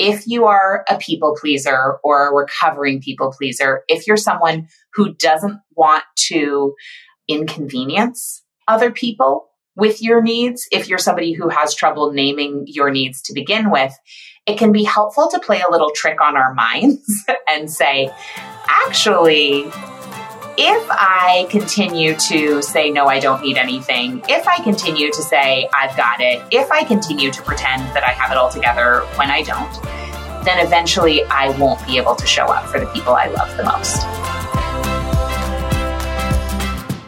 if you are a people pleaser or a recovering people pleaser, if you're someone who doesn't want to inconvenience other people with your needs, if you're somebody who has trouble naming your needs to begin with, it can be helpful to play a little trick on our minds and say, actually, if I continue to say, no, I don't need anything, if I continue to say, I've got it, if I continue to pretend that I have it all together when I don't, then eventually I won't be able to show up for the people I love the most.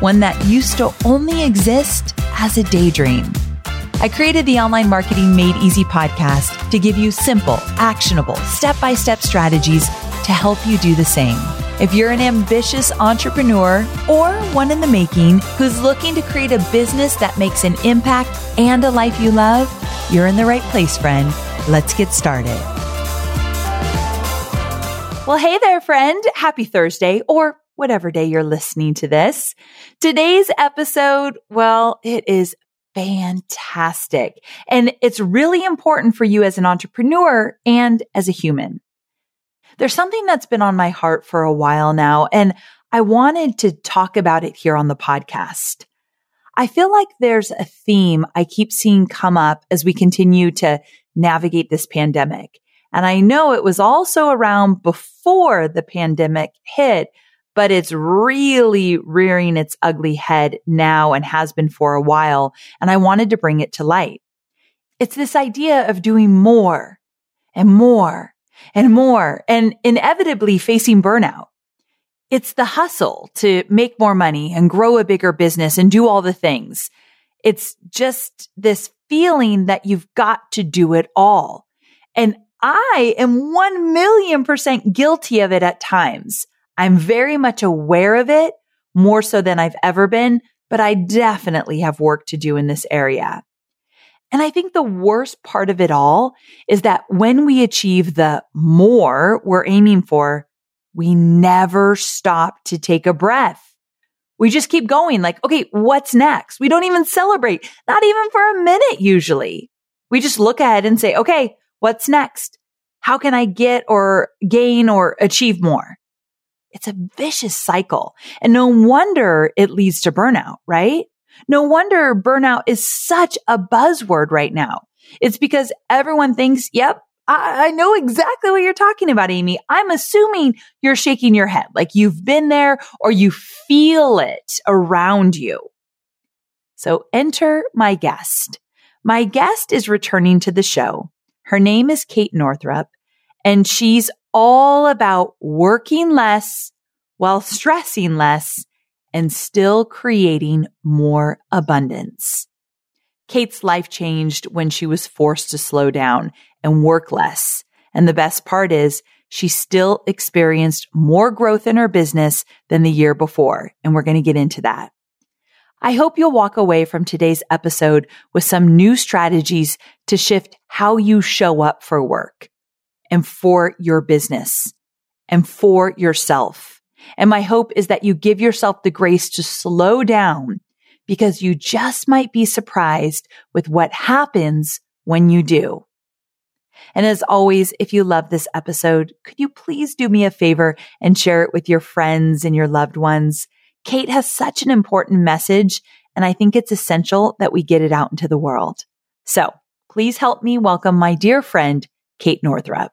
One that used to only exist as a daydream. I created the Online Marketing Made Easy podcast to give you simple, actionable, step by step strategies to help you do the same. If you're an ambitious entrepreneur or one in the making who's looking to create a business that makes an impact and a life you love, you're in the right place, friend. Let's get started. Well, hey there, friend. Happy Thursday or whatever day you're listening to this. Today's episode, well, it is fantastic. And it's really important for you as an entrepreneur and as a human. There's something that's been on my heart for a while now, and I wanted to talk about it here on the podcast. I feel like there's a theme I keep seeing come up as we continue to navigate this pandemic. And I know it was also around before the pandemic hit, but it's really rearing its ugly head now and has been for a while. And I wanted to bring it to light. It's this idea of doing more and more and more and inevitably facing burnout. It's the hustle to make more money and grow a bigger business and do all the things. It's just this feeling that you've got to do it all. And I am 1 million percent guilty of it at times. I'm very much aware of it more so than I've ever been, but I definitely have work to do in this area. And I think the worst part of it all is that when we achieve the more we're aiming for, we never stop to take a breath. We just keep going like, okay, what's next? We don't even celebrate, not even for a minute usually. We just look ahead and say, okay, what's next? How can I get or gain or achieve more? It's a vicious cycle. And no wonder it leads to burnout, right? No wonder burnout is such a buzzword right now. It's because everyone thinks, yep, I, I, know exactly what you're talking about, Amy. I'm assuming you're shaking your head like you've been there or you feel it around you. So enter my guest. My guest is returning to the show. Her name is Kate Northrup and she's all about working less while stressing less and still creating more abundance. Kate's life changed when she was forced to slow down and work less. And the best part is she still experienced more growth in her business than the year before. And we're going to get into that. I hope you'll walk away from today's episode with some new strategies to shift how you show up for work and for your business and for yourself. And my hope is that you give yourself the grace to slow down because you just might be surprised with what happens when you do. And as always, if you love this episode, could you please do me a favor and share it with your friends and your loved ones? Kate has such an important message, and I think it's essential that we get it out into the world. So please help me welcome my dear friend, Kate Northrup.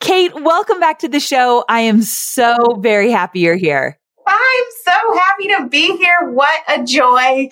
Kate, welcome back to the show. I am so very happy you're here. I'm so happy to be here. What a joy.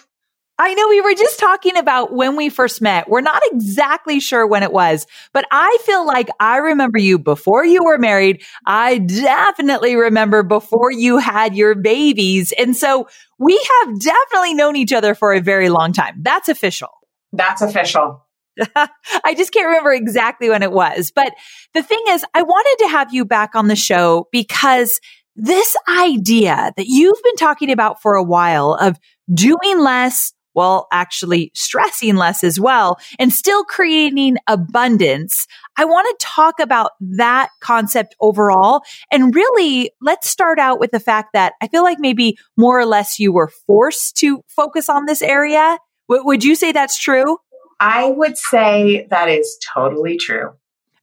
I know we were just talking about when we first met. We're not exactly sure when it was, but I feel like I remember you before you were married. I definitely remember before you had your babies. And so we have definitely known each other for a very long time. That's official. That's official. I just can't remember exactly when it was. But the thing is, I wanted to have you back on the show because this idea that you've been talking about for a while of doing less, well, actually stressing less as well, and still creating abundance. I want to talk about that concept overall. And really, let's start out with the fact that I feel like maybe more or less you were forced to focus on this area. W- would you say that's true? I would say that is totally true.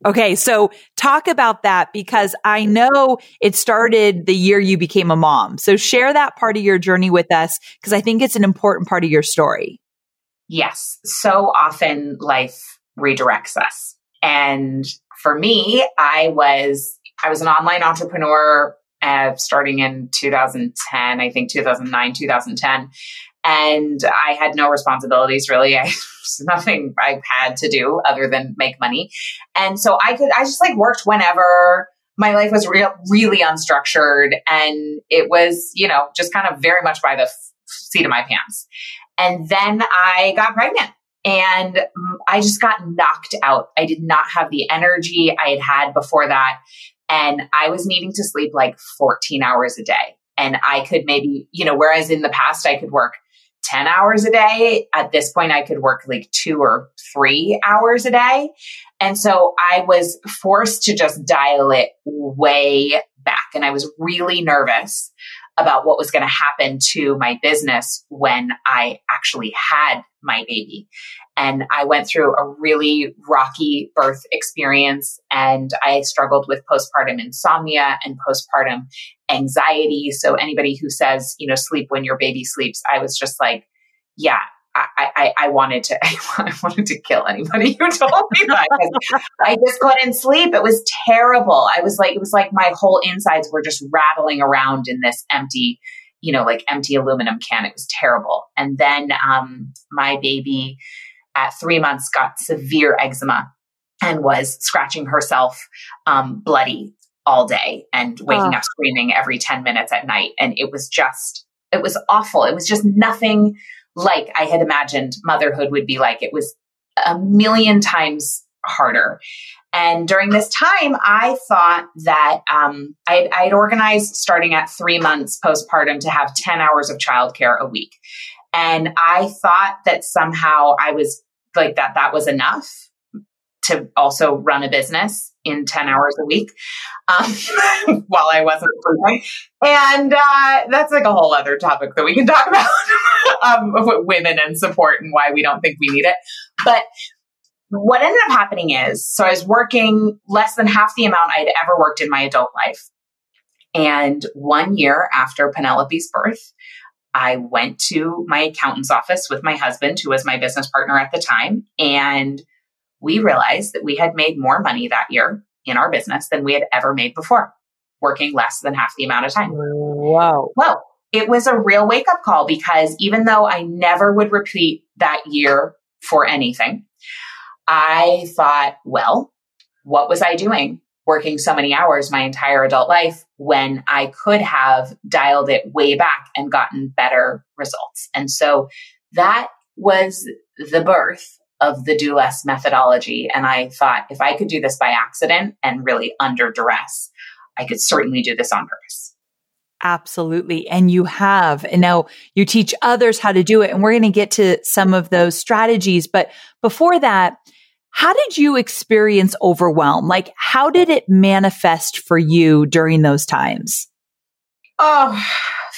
Okay, so talk about that because I know it started the year you became a mom. So share that part of your journey with us because I think it's an important part of your story. Yes, so often life redirects us. And for me, I was I was an online entrepreneur uh, starting in 2010, I think 2009, 2010 and I had no responsibilities really. I nothing I had to do other than make money. And so I could, I just like worked whenever my life was real, really unstructured. And it was, you know, just kind of very much by the f- seat of my pants. And then I got pregnant and I just got knocked out. I did not have the energy I had had before that. And I was needing to sleep like 14 hours a day. And I could maybe, you know, whereas in the past I could work 10 hours a day. At this point, I could work like two or three hours a day. And so I was forced to just dial it way back. And I was really nervous about what was going to happen to my business when I actually had my baby. And I went through a really rocky birth experience and I struggled with postpartum insomnia and postpartum anxiety. So anybody who says, you know, sleep when your baby sleeps, I was just like, yeah, I, I, I, wanted to I wanted to kill anybody who told me that I just couldn't sleep. It was terrible. I was like it was like my whole insides were just rattling around in this empty, you know, like empty aluminum can. It was terrible. And then um, my baby at three months got severe eczema and was scratching herself um, bloody all day and waking oh. up screaming every 10 minutes at night. And it was just, it was awful. It was just nothing like I had imagined motherhood would be like. It was a million times harder. And during this time, I thought that um, I had organized starting at three months postpartum to have 10 hours of childcare a week. And I thought that somehow I was like that, that was enough to also run a business in 10 hours a week um, while I wasn't. And uh, that's like a whole other topic that we can talk about um, women and support and why we don't think we need it. But what ended up happening is so I was working less than half the amount I'd ever worked in my adult life. And one year after Penelope's birth, I went to my accountant's office with my husband, who was my business partner at the time, and we realized that we had made more money that year in our business than we had ever made before, working less than half the amount of time. Wow. Well, it was a real wake up call because even though I never would repeat that year for anything, I thought, well, what was I doing working so many hours my entire adult life when I could have dialed it way back and gotten better results? And so that was the birth of the do less methodology. And I thought if I could do this by accident and really under duress, I could certainly do this on purpose. Absolutely. And you have. And now you teach others how to do it. And we're going to get to some of those strategies. But before that, how did you experience overwhelm? Like, how did it manifest for you during those times? Oh,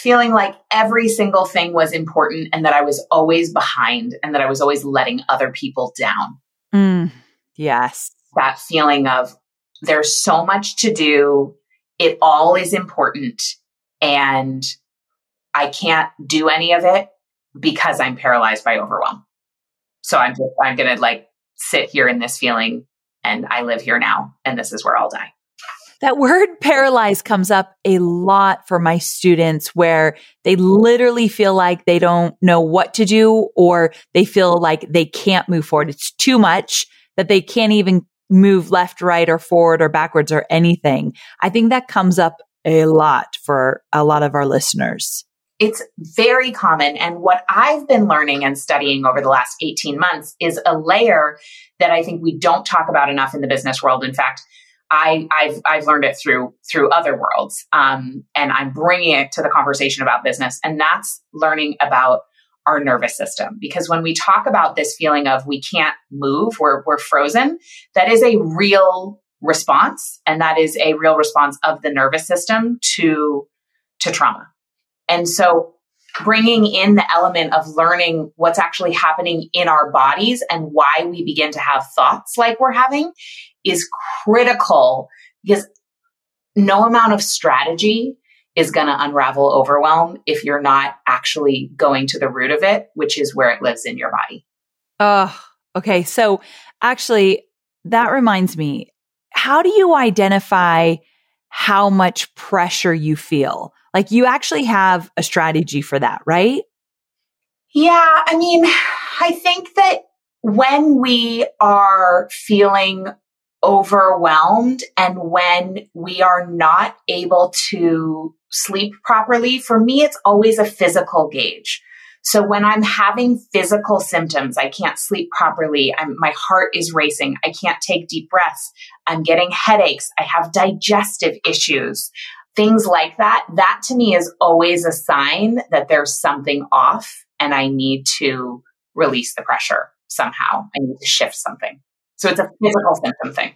feeling like every single thing was important and that I was always behind and that I was always letting other people down. Mm, yes. That feeling of there's so much to do. It all is important and I can't do any of it because I'm paralyzed by overwhelm. So I'm just, I'm going to like sit here in this feeling and I live here now and this is where I'll die. That word paralyzed comes up a lot for my students where they literally feel like they don't know what to do or they feel like they can't move forward. It's too much that they can't even move left, right, or forward or backwards or anything. I think that comes up a lot for a lot of our listeners. It's very common. And what I've been learning and studying over the last 18 months is a layer that I think we don't talk about enough in the business world. In fact, I, have I've learned it through through other worlds, um, and I'm bringing it to the conversation about business, and that's learning about our nervous system. Because when we talk about this feeling of we can't move, we're we're frozen, that is a real response, and that is a real response of the nervous system to to trauma. And so bringing in the element of learning what's actually happening in our bodies and why we begin to have thoughts like we're having is critical because no amount of strategy is going to unravel overwhelm if you're not actually going to the root of it, which is where it lives in your body. Oh, okay. So actually, that reminds me how do you identify how much pressure you feel? Like you actually have a strategy for that, right? Yeah. I mean, I think that when we are feeling overwhelmed and when we are not able to sleep properly, for me, it's always a physical gauge. So when I'm having physical symptoms, I can't sleep properly. I'm, my heart is racing. I can't take deep breaths. I'm getting headaches. I have digestive issues things like that, that to me is always a sign that there's something off and I need to release the pressure somehow. I need to shift something. So it's a physical symptom thing.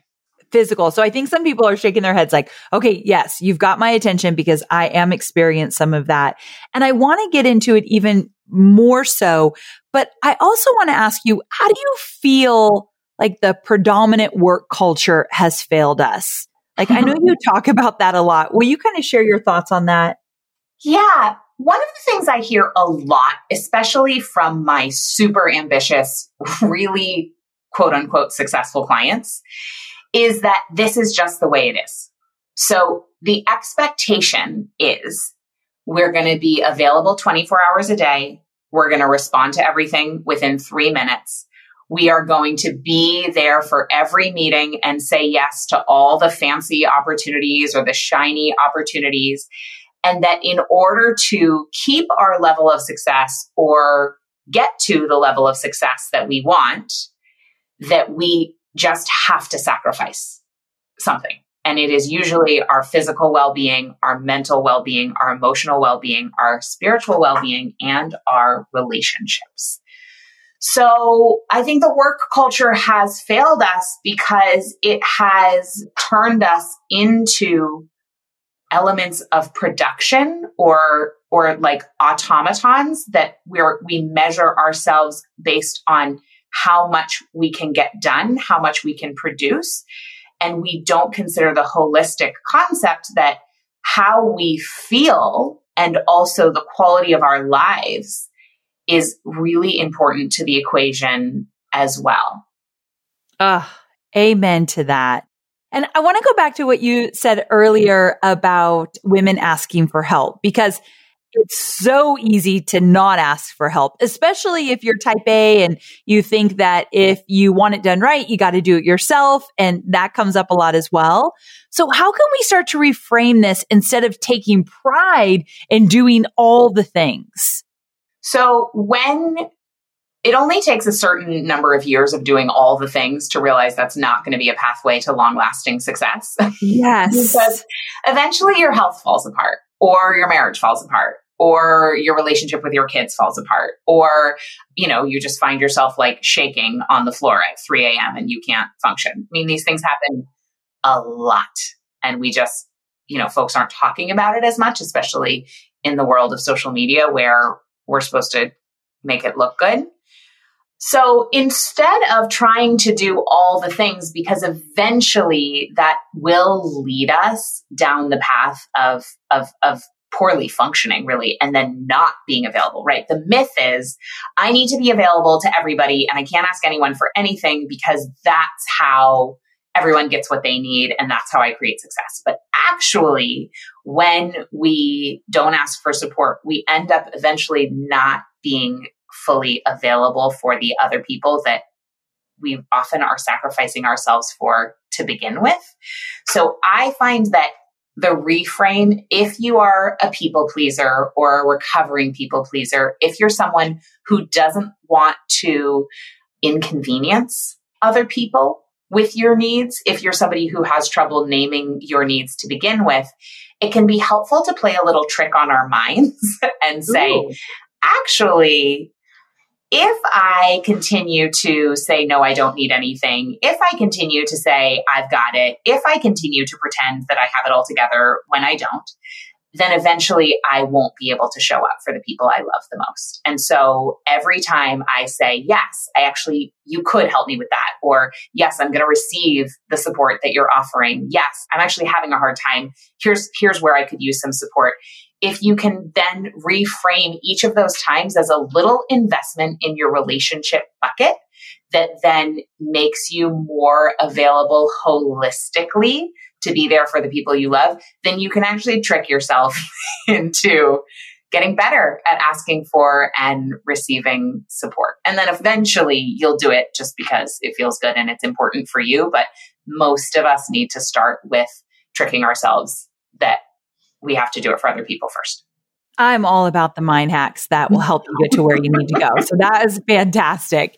Physical. So I think some people are shaking their heads like, okay, yes, you've got my attention because I am experiencing some of that. And I want to get into it even more so. But I also want to ask you, how do you feel like the predominant work culture has failed us? Like, I know you talk about that a lot. Will you kind of share your thoughts on that? Yeah. One of the things I hear a lot, especially from my super ambitious, really quote unquote successful clients, is that this is just the way it is. So the expectation is we're going to be available 24 hours a day. We're going to respond to everything within three minutes. We are going to be there for every meeting and say yes to all the fancy opportunities or the shiny opportunities. And that in order to keep our level of success or get to the level of success that we want, that we just have to sacrifice something. And it is usually our physical well being, our mental well being, our emotional well being, our spiritual well being, and our relationships. So I think the work culture has failed us because it has turned us into elements of production or or like automatons that we're we measure ourselves based on how much we can get done, how much we can produce. And we don't consider the holistic concept that how we feel and also the quality of our lives is really important to the equation as well. Ah, uh, amen to that. And I want to go back to what you said earlier about women asking for help because it's so easy to not ask for help, especially if you're type A and you think that if you want it done right, you got to do it yourself. And that comes up a lot as well. So how can we start to reframe this instead of taking pride in doing all the things? So when it only takes a certain number of years of doing all the things to realize that's not going to be a pathway to long lasting success. Yes. because eventually your health falls apart or your marriage falls apart or your relationship with your kids falls apart or you know you just find yourself like shaking on the floor at 3 a.m and you can't function i mean these things happen a lot and we just you know folks aren't talking about it as much especially in the world of social media where we're supposed to make it look good so instead of trying to do all the things, because eventually that will lead us down the path of, of, of poorly functioning really and then not being available, right? The myth is I need to be available to everybody and I can't ask anyone for anything because that's how everyone gets what they need and that's how I create success. But actually, when we don't ask for support, we end up eventually not being fully available for the other people that we often are sacrificing ourselves for to begin with. So I find that the reframe, if you are a people pleaser or a recovering people pleaser, if you're someone who doesn't want to inconvenience other people with your needs, if you're somebody who has trouble naming your needs to begin with, it can be helpful to play a little trick on our minds and say, Ooh. actually, if I continue to say, no, I don't need anything, if I continue to say, I've got it, if I continue to pretend that I have it all together when I don't, then eventually I won't be able to show up for the people I love the most. And so every time I say, yes, I actually, you could help me with that, or yes, I'm going to receive the support that you're offering. Yes, I'm actually having a hard time. Here's, here's where I could use some support if you can then reframe each of those times as a little investment in your relationship bucket that then makes you more available holistically to be there for the people you love, then you can actually trick yourself into getting better at asking for and receiving support. And then eventually you'll do it just because it feels good and it's important for you. But most of us need to start with tricking ourselves that we have to do it for other people first. I'm all about the mind hacks that will help you get to where you need to go. So that is fantastic.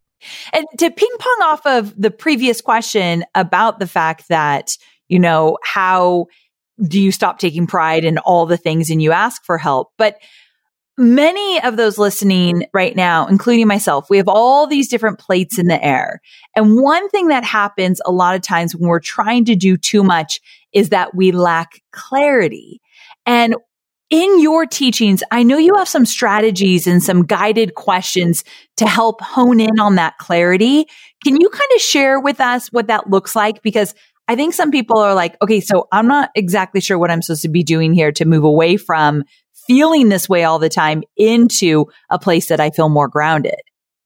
And to ping pong off of the previous question about the fact that, you know, how do you stop taking pride in all the things and you ask for help? But many of those listening right now, including myself, we have all these different plates in the air. And one thing that happens a lot of times when we're trying to do too much is that we lack clarity. And in your teachings, I know you have some strategies and some guided questions to help hone in on that clarity. Can you kind of share with us what that looks like? Because I think some people are like, okay, so I'm not exactly sure what I'm supposed to be doing here to move away from feeling this way all the time into a place that I feel more grounded.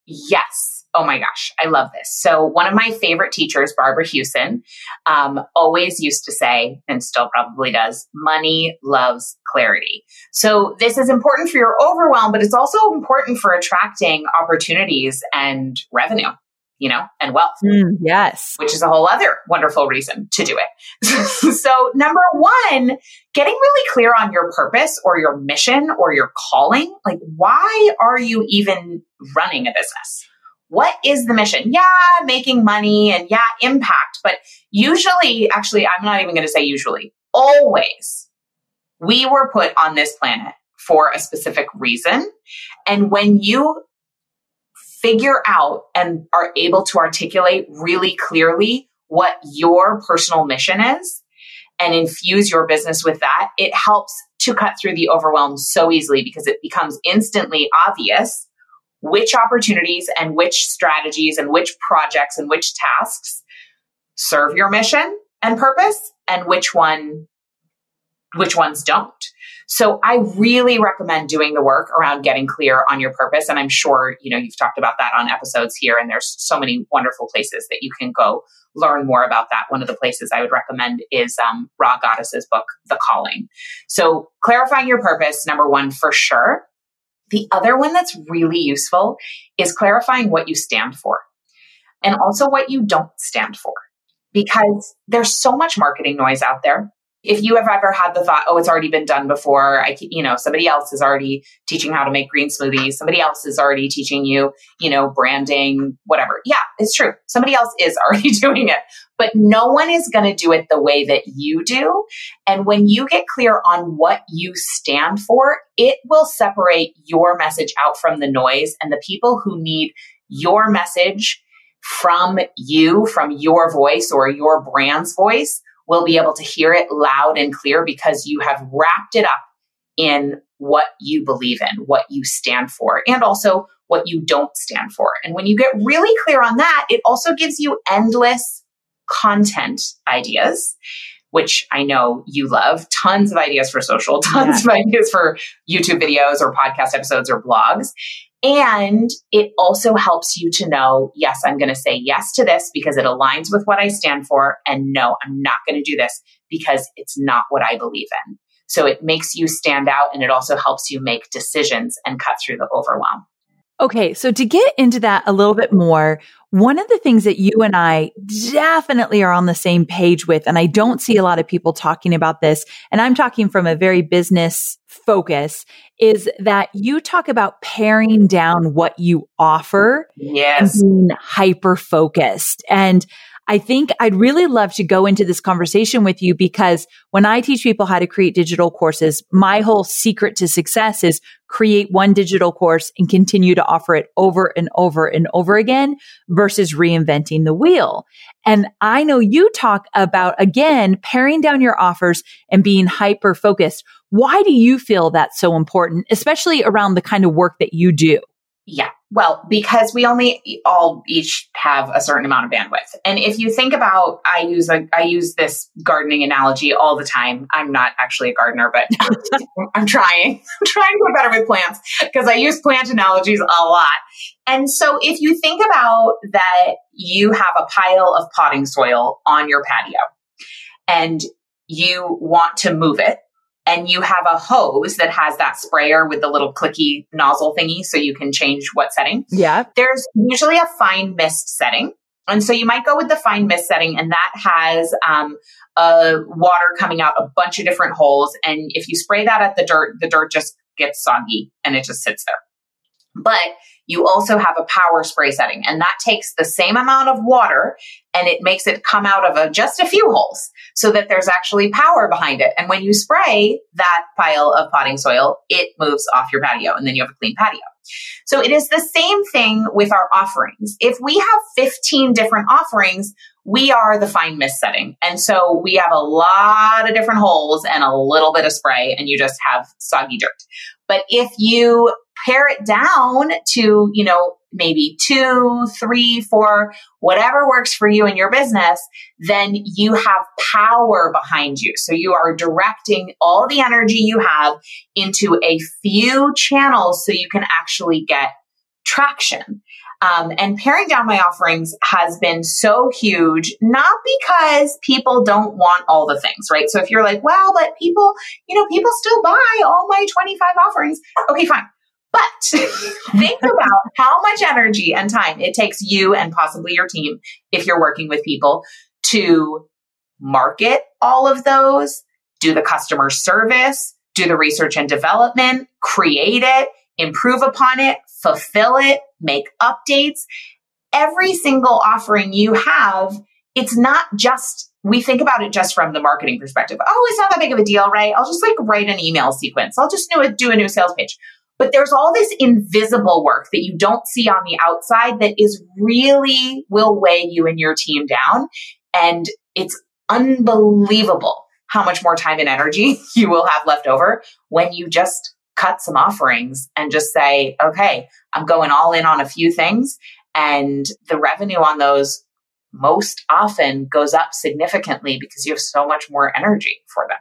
Yes. Oh my gosh, I love this. So, one of my favorite teachers, Barbara Hewson, um, always used to say, and still probably does, money loves clarity. So, this is important for your overwhelm, but it's also important for attracting opportunities and revenue you know, and wealth. Mm, yes. Which is a whole other wonderful reason to do it. so, number one, getting really clear on your purpose or your mission or your calling. Like, why are you even running a business? What is the mission? Yeah, making money and yeah, impact. But usually, actually, I'm not even going to say usually, always, we were put on this planet for a specific reason. And when you figure out and are able to articulate really clearly what your personal mission is and infuse your business with that, it helps to cut through the overwhelm so easily because it becomes instantly obvious which opportunities and which strategies and which projects and which tasks serve your mission and purpose and which one which ones don't. So I really recommend doing the work around getting clear on your purpose. And I'm sure, you know, you've talked about that on episodes here and there's so many wonderful places that you can go learn more about that. One of the places I would recommend is um, Rha Goddess's book, The Calling. So clarifying your purpose, number one, for sure. The other one that's really useful is clarifying what you stand for and also what you don't stand for because there's so much marketing noise out there if you have ever had the thought, oh, it's already been done before, I, you know, somebody else is already teaching how to make green smoothies. Somebody else is already teaching you, you know, branding, whatever. Yeah, it's true. Somebody else is already doing it, but no one is going to do it the way that you do. And when you get clear on what you stand for, it will separate your message out from the noise and the people who need your message from you, from your voice or your brand's voice will be able to hear it loud and clear because you have wrapped it up in what you believe in, what you stand for, and also what you don't stand for. And when you get really clear on that, it also gives you endless content ideas, which I know you love. Tons of ideas for social, tons yeah. of ideas for YouTube videos or podcast episodes or blogs. And it also helps you to know, yes, I'm going to say yes to this because it aligns with what I stand for. And no, I'm not going to do this because it's not what I believe in. So it makes you stand out and it also helps you make decisions and cut through the overwhelm. Okay. So to get into that a little bit more, one of the things that you and I definitely are on the same page with, and I don't see a lot of people talking about this, and I'm talking from a very business focus, is that you talk about paring down what you offer yes. and being hyper focused. And I think I'd really love to go into this conversation with you because when I teach people how to create digital courses, my whole secret to success is create one digital course and continue to offer it over and over and over again versus reinventing the wheel. And I know you talk about again, paring down your offers and being hyper focused. Why do you feel that's so important, especially around the kind of work that you do? Yeah. Well, because we only all each have a certain amount of bandwidth. And if you think about, I use a, I use this gardening analogy all the time. I'm not actually a gardener, but I'm trying, I'm trying to get better with plants because I use plant analogies a lot. And so if you think about that you have a pile of potting soil on your patio and you want to move it and you have a hose that has that sprayer with the little clicky nozzle thingy so you can change what setting. Yeah. There's usually a fine mist setting. And so you might go with the fine mist setting, and that has um, a water coming out a bunch of different holes. And if you spray that at the dirt, the dirt just gets soggy and it just sits there. But you also have a power spray setting, and that takes the same amount of water and it makes it come out of a, just a few holes so that there's actually power behind it. And when you spray that pile of potting soil, it moves off your patio and then you have a clean patio. So it is the same thing with our offerings. If we have 15 different offerings, we are the fine mist setting. And so we have a lot of different holes and a little bit of spray and you just have soggy dirt. But if you pare it down to, you know, maybe two, three, four, whatever works for you in your business, then you have power behind you. So you are directing all the energy you have into a few channels so you can actually get traction. Um, and paring down my offerings has been so huge, not because people don't want all the things, right? So if you're like, well, but people, you know, people still buy all my 25 offerings. Okay, fine. But think about how much energy and time it takes you and possibly your team, if you're working with people, to market all of those, do the customer service, do the research and development, create it, improve upon it, fulfill it, make updates. Every single offering you have, it's not just we think about it just from the marketing perspective. Oh, it's not that big of a deal, right? I'll just like write an email sequence. I'll just do a, do a new sales page. But there's all this invisible work that you don't see on the outside that is really will weigh you and your team down. And it's unbelievable how much more time and energy you will have left over when you just cut some offerings and just say, okay, I'm going all in on a few things. And the revenue on those most often goes up significantly because you have so much more energy for them.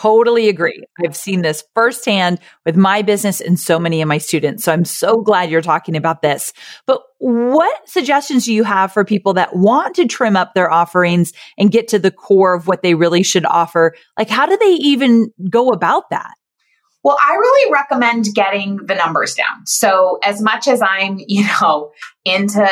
Totally agree. I've seen this firsthand with my business and so many of my students. So I'm so glad you're talking about this. But what suggestions do you have for people that want to trim up their offerings and get to the core of what they really should offer? Like, how do they even go about that? Well, I really recommend getting the numbers down. So as much as I'm, you know, into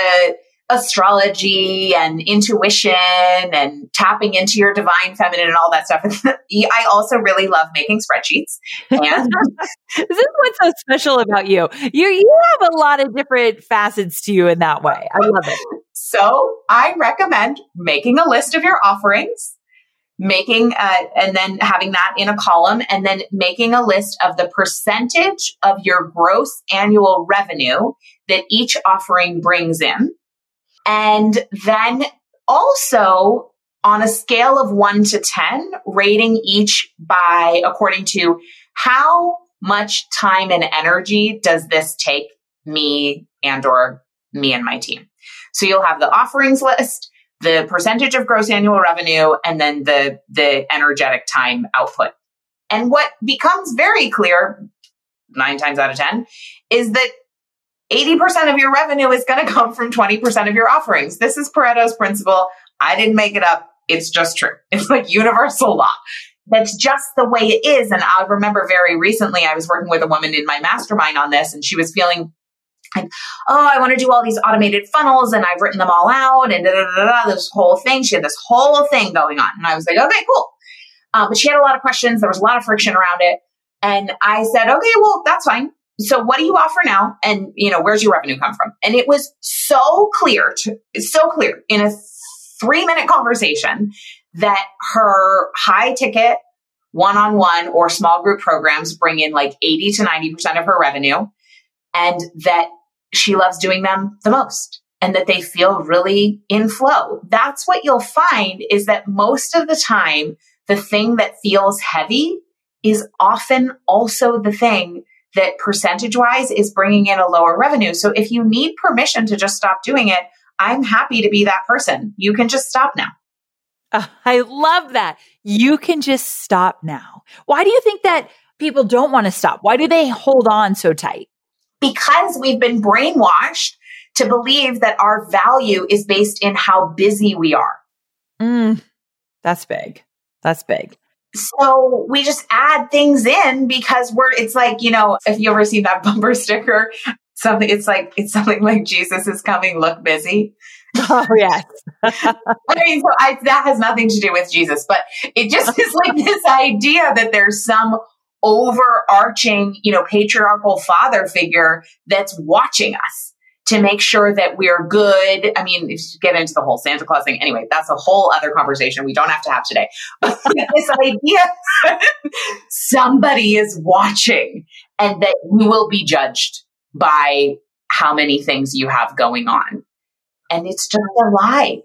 astrology and intuition and tapping into your divine feminine and all that stuff. I also really love making spreadsheets. And this is what's so special about you. You you have a lot of different facets to you in that way. I love it. So I recommend making a list of your offerings making uh, and then having that in a column and then making a list of the percentage of your gross annual revenue that each offering brings in and then also on a scale of one to 10, rating each by according to how much time and energy does this take me and or me and my team. So you'll have the offerings list, the percentage of gross annual revenue, and then the, the energetic time output. And what becomes very clear nine times out of 10 is that 80% of your revenue is going to come from 20% of your offerings. This is Pareto's principle. I didn't make it up. It's just true. It's like universal law. That's just the way it is. And I remember very recently, I was working with a woman in my mastermind on this, and she was feeling like, oh, I want to do all these automated funnels, and I've written them all out, and da, da, da, da, this whole thing. She had this whole thing going on. And I was like, okay, cool. Um, but she had a lot of questions. There was a lot of friction around it. And I said, okay, well, that's fine so what do you offer now? And you know where's your revenue come from? And it was so clear to, so clear in a three minute conversation that her high ticket one-on-one or small group programs bring in like 80 to 90% of her revenue and that she loves doing them the most and that they feel really in flow. That's what you'll find is that most of the time the thing that feels heavy is often also the thing that percentage wise is bringing in a lower revenue. So if you need permission to just stop doing it, I'm happy to be that person. You can just stop now. Uh, I love that. You can just stop now. Why do you think that people don't want to stop? Why do they hold on so tight? Because we've been brainwashed to believe that our value is based in how busy we are. Mm, that's big. That's big. So we just add things in because we're, it's like, you know, if you ever seen that bumper sticker, something, it's like, it's something like Jesus is coming, look busy. Oh, yes. I mean, so I, that has nothing to do with Jesus, but it just is like this idea that there's some overarching, you know, patriarchal father figure that's watching us to make sure that we're good. I mean, if you get into the whole Santa Claus thing, anyway, that's a whole other conversation we don't have to have today. But this idea somebody is watching and that you will be judged by how many things you have going on. And it's just a lie.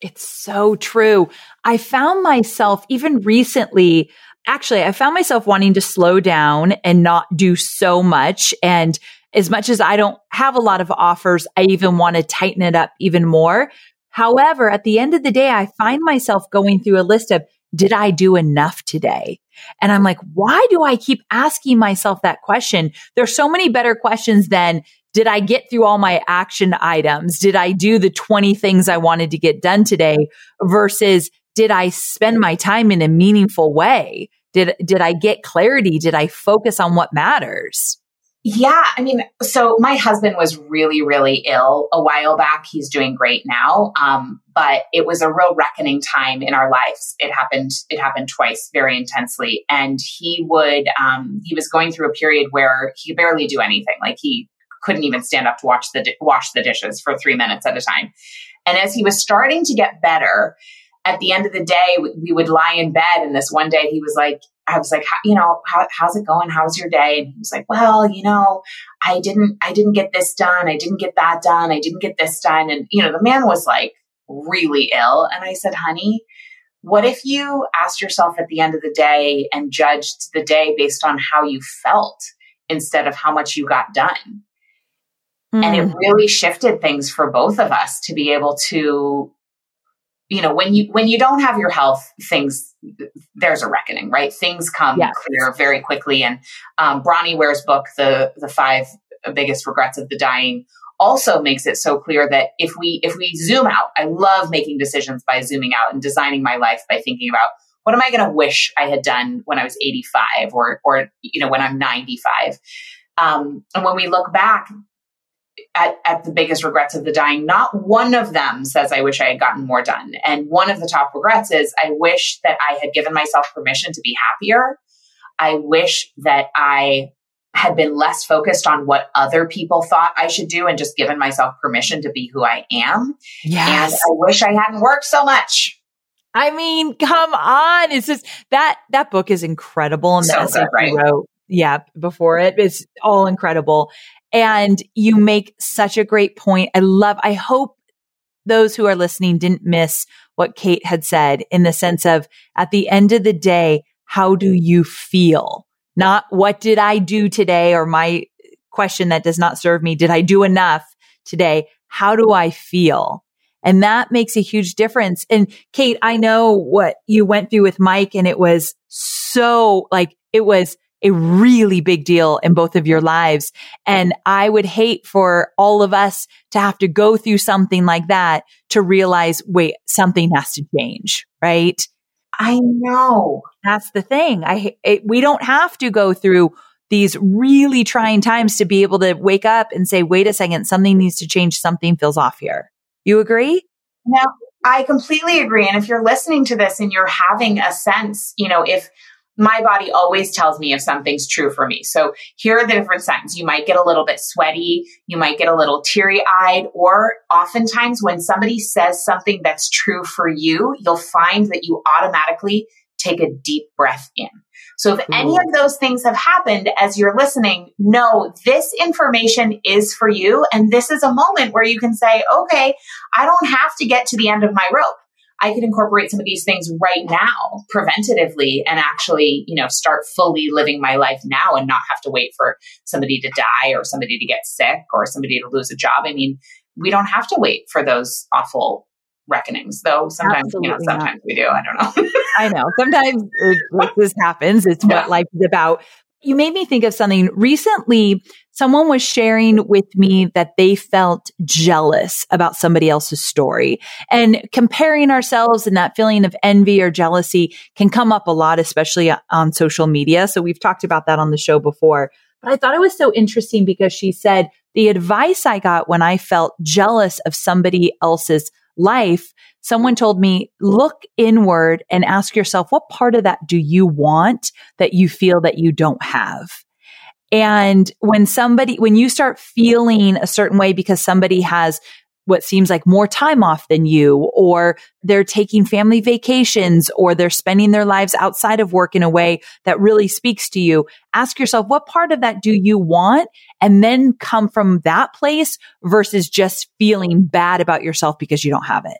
It's so true. I found myself even recently, actually, I found myself wanting to slow down and not do so much and as much as I don't have a lot of offers, I even want to tighten it up even more. However, at the end of the day, I find myself going through a list of, did I do enough today? And I'm like, why do I keep asking myself that question? There's so many better questions than, did I get through all my action items? Did I do the 20 things I wanted to get done today versus did I spend my time in a meaningful way? Did, did I get clarity? Did I focus on what matters? Yeah, I mean, so my husband was really, really ill a while back. He's doing great now, um, but it was a real reckoning time in our lives. It happened. It happened twice, very intensely, and he would. Um, he was going through a period where he could barely do anything. Like he couldn't even stand up to watch the di- wash the dishes for three minutes at a time. And as he was starting to get better, at the end of the day, we would lie in bed. And this one day, he was like, I was like, you know, how, how's it going? How's your day? And he was like, well, you know, I didn't, I didn't get this done. I didn't get that done. I didn't get this done. And, you know, the man was like really ill. And I said, honey, what if you asked yourself at the end of the day and judged the day based on how you felt instead of how much you got done? Mm. And it hmm. really shifted things for both of us to be able to you know when you when you don't have your health things there's a reckoning right? Things come yes. clear very quickly. And um, bronnie ware's book the the five biggest regrets of the dying also makes it so clear that if we if we zoom out i love making decisions by zooming out and designing my life by thinking about what am i going to wish i had done when i was 85 or or you know when i'm 95 um, and when we look back at, at the biggest regrets of the dying, not one of them says, I wish I had gotten more done. And one of the top regrets is, I wish that I had given myself permission to be happier. I wish that I had been less focused on what other people thought I should do and just given myself permission to be who I am. Yes. And I wish I hadn't worked so much. I mean, come on. It's just that, that book is incredible. And so the essay right? wrote, yeah, before it, it's all incredible. And you make such a great point. I love, I hope those who are listening didn't miss what Kate had said in the sense of at the end of the day, how do you feel? Not what did I do today or my question that does not serve me. Did I do enough today? How do I feel? And that makes a huge difference. And Kate, I know what you went through with Mike and it was so like, it was a really big deal in both of your lives. And I would hate for all of us to have to go through something like that to realize, wait, something has to change, right? I know. That's the thing. I, it, we don't have to go through these really trying times to be able to wake up and say, wait a second, something needs to change. Something feels off here. You agree? No, I completely agree. And if you're listening to this and you're having a sense, you know, if my body always tells me if something's true for me. So here are the different signs. You might get a little bit sweaty. You might get a little teary eyed, or oftentimes when somebody says something that's true for you, you'll find that you automatically take a deep breath in. So if any of those things have happened as you're listening, know this information is for you. And this is a moment where you can say, okay, I don't have to get to the end of my rope. I could incorporate some of these things right now preventatively and actually, you know, start fully living my life now and not have to wait for somebody to die or somebody to get sick or somebody to lose a job. I mean, we don't have to wait for those awful reckonings, though sometimes, Absolutely you know, sometimes not. we do. I don't know. I know. Sometimes uh, this happens. It's yeah. what life is about. You made me think of something recently. Someone was sharing with me that they felt jealous about somebody else's story and comparing ourselves and that feeling of envy or jealousy can come up a lot, especially on social media. So we've talked about that on the show before. But I thought it was so interesting because she said the advice I got when I felt jealous of somebody else's life, someone told me, look inward and ask yourself, what part of that do you want that you feel that you don't have? And when somebody, when you start feeling a certain way because somebody has what seems like more time off than you, or they're taking family vacations, or they're spending their lives outside of work in a way that really speaks to you. Ask yourself, what part of that do you want? And then come from that place versus just feeling bad about yourself because you don't have it.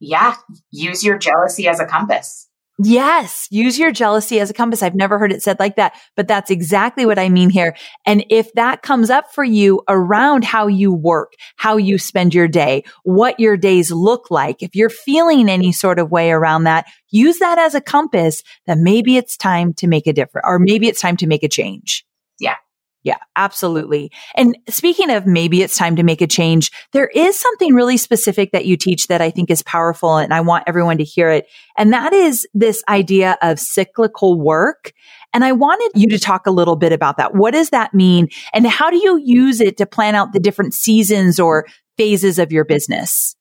Yeah. Use your jealousy as a compass. Yes. Use your jealousy as a compass. I've never heard it said like that, but that's exactly what I mean here. And if that comes up for you around how you work, how you spend your day, what your days look like, if you're feeling any sort of way around that, use that as a compass that maybe it's time to make a difference or maybe it's time to make a change. Yeah. Yeah, absolutely. And speaking of maybe it's time to make a change, there is something really specific that you teach that I think is powerful and I want everyone to hear it. And that is this idea of cyclical work. And I wanted you to talk a little bit about that. What does that mean? And how do you use it to plan out the different seasons or phases of your business?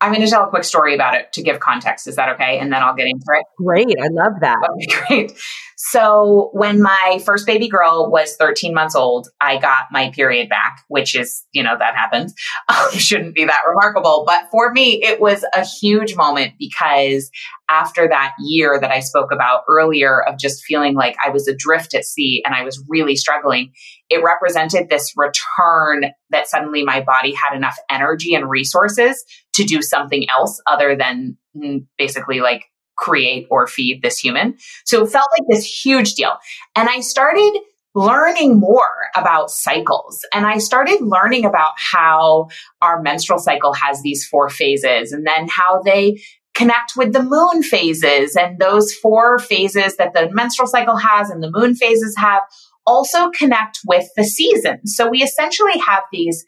I'm going to tell a quick story about it to give context. Is that okay? And then I'll get into it. Great. I love that. Okay, great. So when my first baby girl was 13 months old, I got my period back, which is, you know, that happens. Um, shouldn't be that remarkable. But for me, it was a huge moment because after that year that I spoke about earlier of just feeling like I was adrift at sea and I was really struggling, it represented this return that suddenly my body had enough energy and resources to do something else other than mm, basically like create or feed this human. So it felt like this huge deal. And I started learning more about cycles. And I started learning about how our menstrual cycle has these four phases and then how they connect with the moon phases and those four phases that the menstrual cycle has and the moon phases have also connect with the seasons. So we essentially have these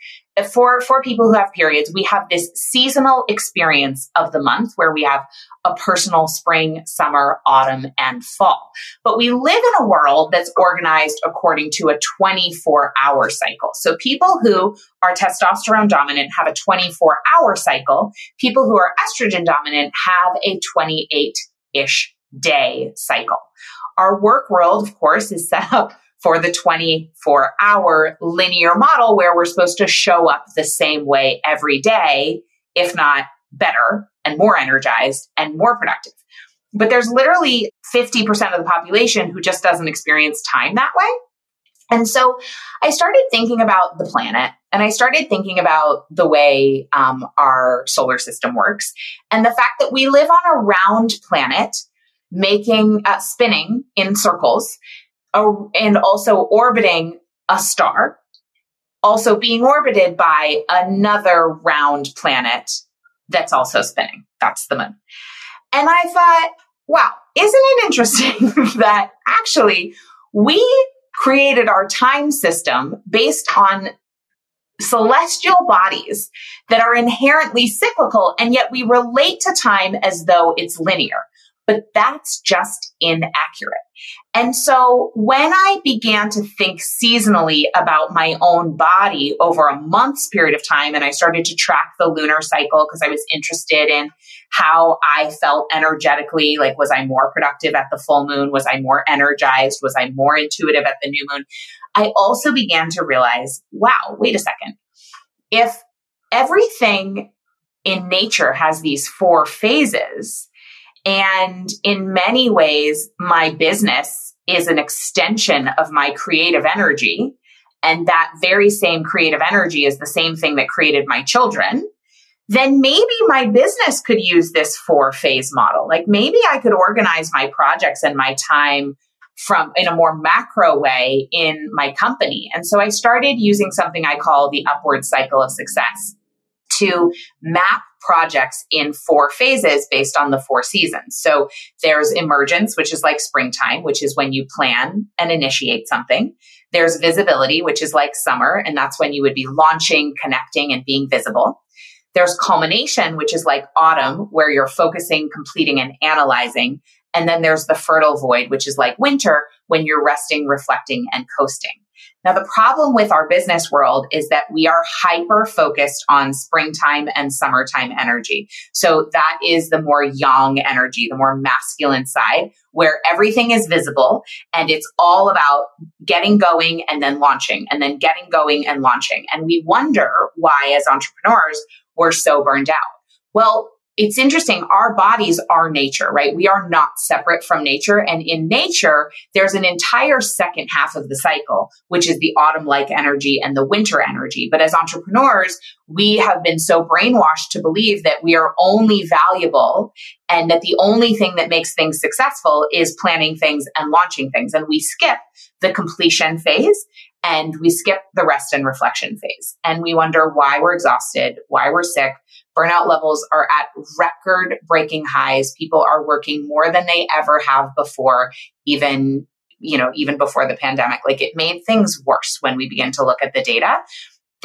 for for people who have periods, we have this seasonal experience of the month where we have a personal spring, summer, autumn, and fall. But we live in a world that's organized according to a 24 hour cycle. So people who are testosterone dominant have a 24 hour cycle. People who are estrogen dominant have a 28 ish day cycle. Our work world, of course, is set up for the 24 hour linear model where we're supposed to show up the same way every day, if not better and more energized and more productive. But there's literally 50% of the population who just doesn't experience time that way. And so I started thinking about the planet and I started thinking about the way um, our solar system works and the fact that we live on a round planet making, uh, spinning in circles and also orbiting a star, also being orbited by another round planet that's also spinning. That's the moon. And I thought, wow, isn't it interesting that actually we created our time system based on celestial bodies that are inherently cyclical, and yet we relate to time as though it's linear but that's just inaccurate. And so when I began to think seasonally about my own body over a month's period of time, and I started to track the lunar cycle because I was interested in how I felt energetically, like was I more productive at the full moon? Was I more energized? Was I more intuitive at the new moon? I also began to realize, wow, wait a second. If everything in nature has these four phases, and in many ways, my business is an extension of my creative energy. And that very same creative energy is the same thing that created my children. then maybe my business could use this four phase model. Like maybe I could organize my projects and my time from in a more macro way in my company. And so I started using something I call the upward cycle of success to map projects in four phases based on the four seasons. So there's emergence, which is like springtime, which is when you plan and initiate something. There's visibility, which is like summer, and that's when you would be launching, connecting, and being visible. There's culmination, which is like autumn, where you're focusing, completing, and analyzing. And then there's the fertile void, which is like winter, when you're resting, reflecting, and coasting. Now, the problem with our business world is that we are hyper focused on springtime and summertime energy. So that is the more yang energy, the more masculine side where everything is visible and it's all about getting going and then launching and then getting going and launching. And we wonder why as entrepreneurs, we're so burned out. Well, it's interesting. Our bodies are nature, right? We are not separate from nature. And in nature, there's an entire second half of the cycle, which is the autumn like energy and the winter energy. But as entrepreneurs, we have been so brainwashed to believe that we are only valuable and that the only thing that makes things successful is planning things and launching things. And we skip the completion phase and we skip the rest and reflection phase. And we wonder why we're exhausted, why we're sick, Burnout levels are at record breaking highs. People are working more than they ever have before, even, you know, even before the pandemic. Like it made things worse when we begin to look at the data.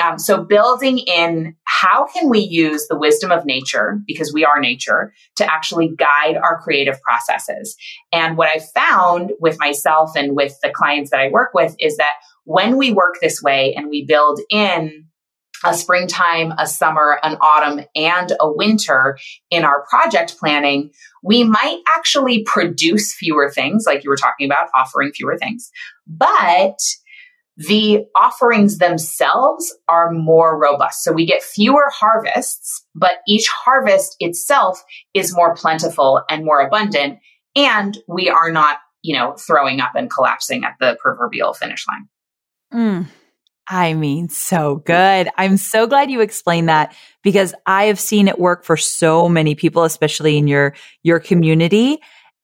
Um, so building in how can we use the wisdom of nature because we are nature to actually guide our creative processes and what i found with myself and with the clients that i work with is that when we work this way and we build in a springtime, a summer, an autumn, and a winter in our project planning, we might actually produce fewer things, like you were talking about, offering fewer things. But the offerings themselves are more robust. So we get fewer harvests, but each harvest itself is more plentiful and more abundant. And we are not, you know, throwing up and collapsing at the proverbial finish line. Mm. I mean, so good. I'm so glad you explained that because I have seen it work for so many people, especially in your, your community.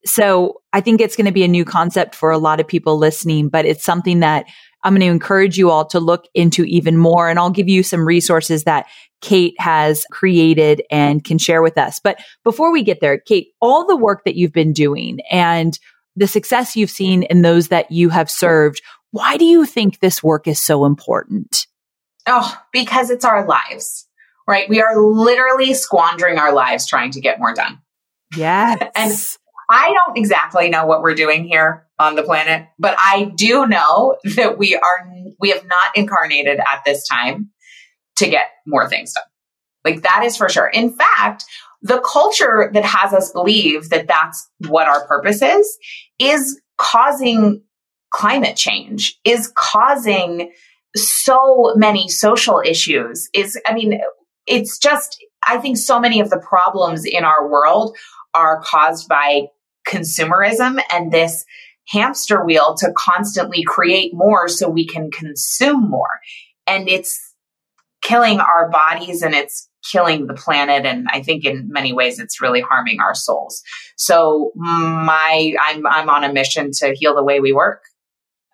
So I think it's going to be a new concept for a lot of people listening, but it's something that I'm going to encourage you all to look into even more. And I'll give you some resources that Kate has created and can share with us. But before we get there, Kate, all the work that you've been doing and the success you've seen in those that you have served, why do you think this work is so important? Oh, because it's our lives, right? We are literally squandering our lives trying to get more done. Yes. and I don't exactly know what we're doing here on the planet, but I do know that we are, we have not incarnated at this time to get more things done. Like that is for sure. In fact, the culture that has us believe that that's what our purpose is, is causing climate change is causing so many social issues. Is i mean it's just i think so many of the problems in our world are caused by consumerism and this hamster wheel to constantly create more so we can consume more. And it's killing our bodies and it's killing the planet. And i think in many ways it's really harming our souls. So my i'm i'm on a mission to heal the way we work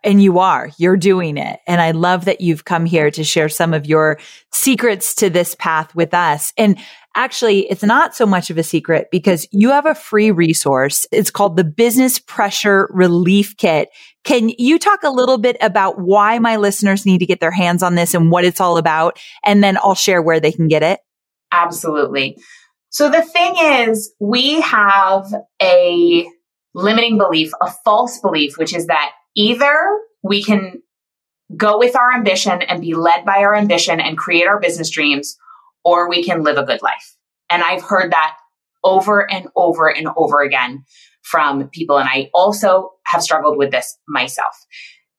and you are, you're doing it. And I love that you've come here to share some of your secrets to this path with us. And actually, it's not so much of a secret because you have a free resource. It's called the Business Pressure Relief Kit. Can you talk a little bit about why my listeners need to get their hands on this and what it's all about? And then I'll share where they can get it. Absolutely. So the thing is, we have a limiting belief, a false belief, which is that either we can go with our ambition and be led by our ambition and create our business dreams, or we can live a good life. And I've heard that over and over and over again from people. And I also have struggled with this myself.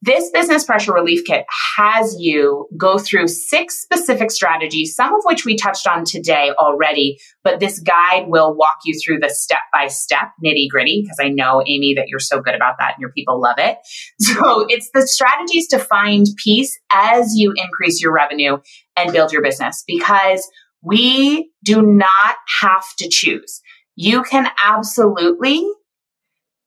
This business pressure relief kit has you go through six specific strategies, some of which we touched on today already, but this guide will walk you through the step by step nitty gritty because I know, Amy, that you're so good about that and your people love it. So it's the strategies to find peace as you increase your revenue and build your business because We do not have to choose. You can absolutely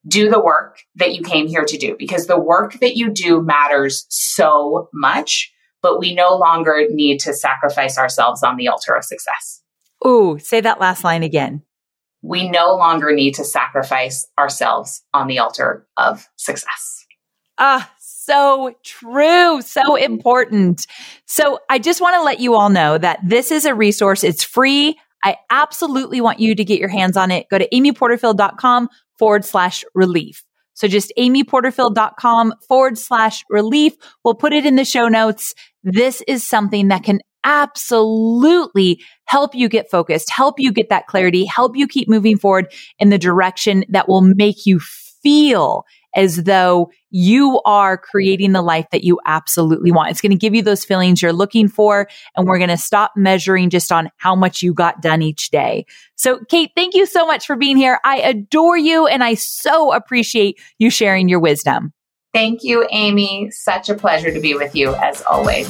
do the work that you came here to do because the work that you do matters so much, but we no longer need to sacrifice ourselves on the altar of success. Ooh, say that last line again. We no longer need to sacrifice ourselves on the altar of success. Ah, so true. So important. So I just want to let you all know that this is a resource. It's free. I absolutely want you to get your hands on it. Go to amyporterfield.com forward slash relief. So just amyporterfield.com forward slash relief. We'll put it in the show notes. This is something that can absolutely help you get focused, help you get that clarity, help you keep moving forward in the direction that will make you feel as though you are creating the life that you absolutely want. It's going to give you those feelings you're looking for. And we're going to stop measuring just on how much you got done each day. So Kate, thank you so much for being here. I adore you and I so appreciate you sharing your wisdom. Thank you, Amy. Such a pleasure to be with you as always.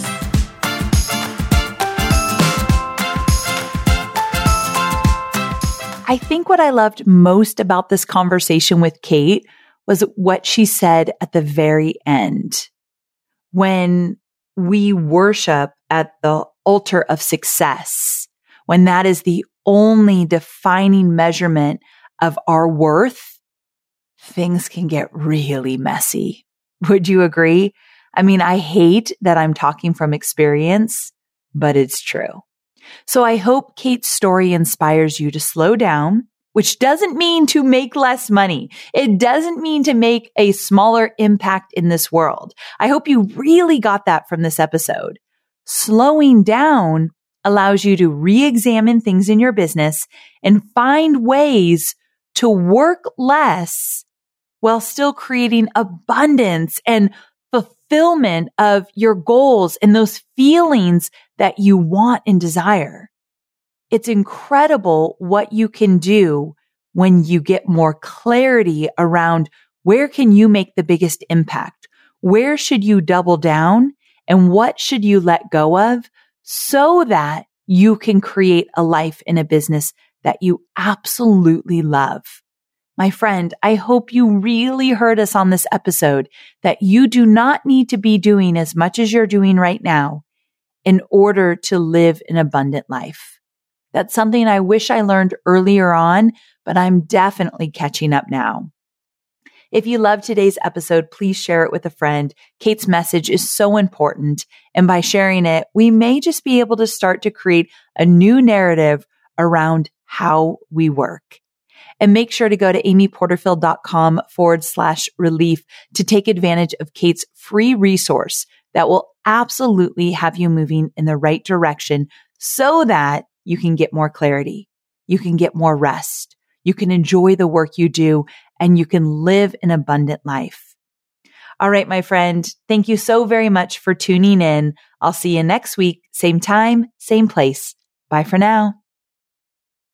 I think what I loved most about this conversation with Kate was what she said at the very end. When we worship at the altar of success, when that is the only defining measurement of our worth, things can get really messy. Would you agree? I mean, I hate that I'm talking from experience, but it's true. So I hope Kate's story inspires you to slow down which doesn't mean to make less money. It doesn't mean to make a smaller impact in this world. I hope you really got that from this episode. Slowing down allows you to re-examine things in your business and find ways to work less while still creating abundance and fulfillment of your goals and those feelings that you want and desire it's incredible what you can do when you get more clarity around where can you make the biggest impact? Where should you double down? And what should you let go of so that you can create a life in a business that you absolutely love? My friend, I hope you really heard us on this episode that you do not need to be doing as much as you're doing right now in order to live an abundant life. That's something I wish I learned earlier on, but I'm definitely catching up now. If you love today's episode, please share it with a friend. Kate's message is so important. And by sharing it, we may just be able to start to create a new narrative around how we work. And make sure to go to amyporterfield.com forward slash relief to take advantage of Kate's free resource that will absolutely have you moving in the right direction so that you can get more clarity. You can get more rest. You can enjoy the work you do and you can live an abundant life. All right, my friend. Thank you so very much for tuning in. I'll see you next week. Same time, same place. Bye for now.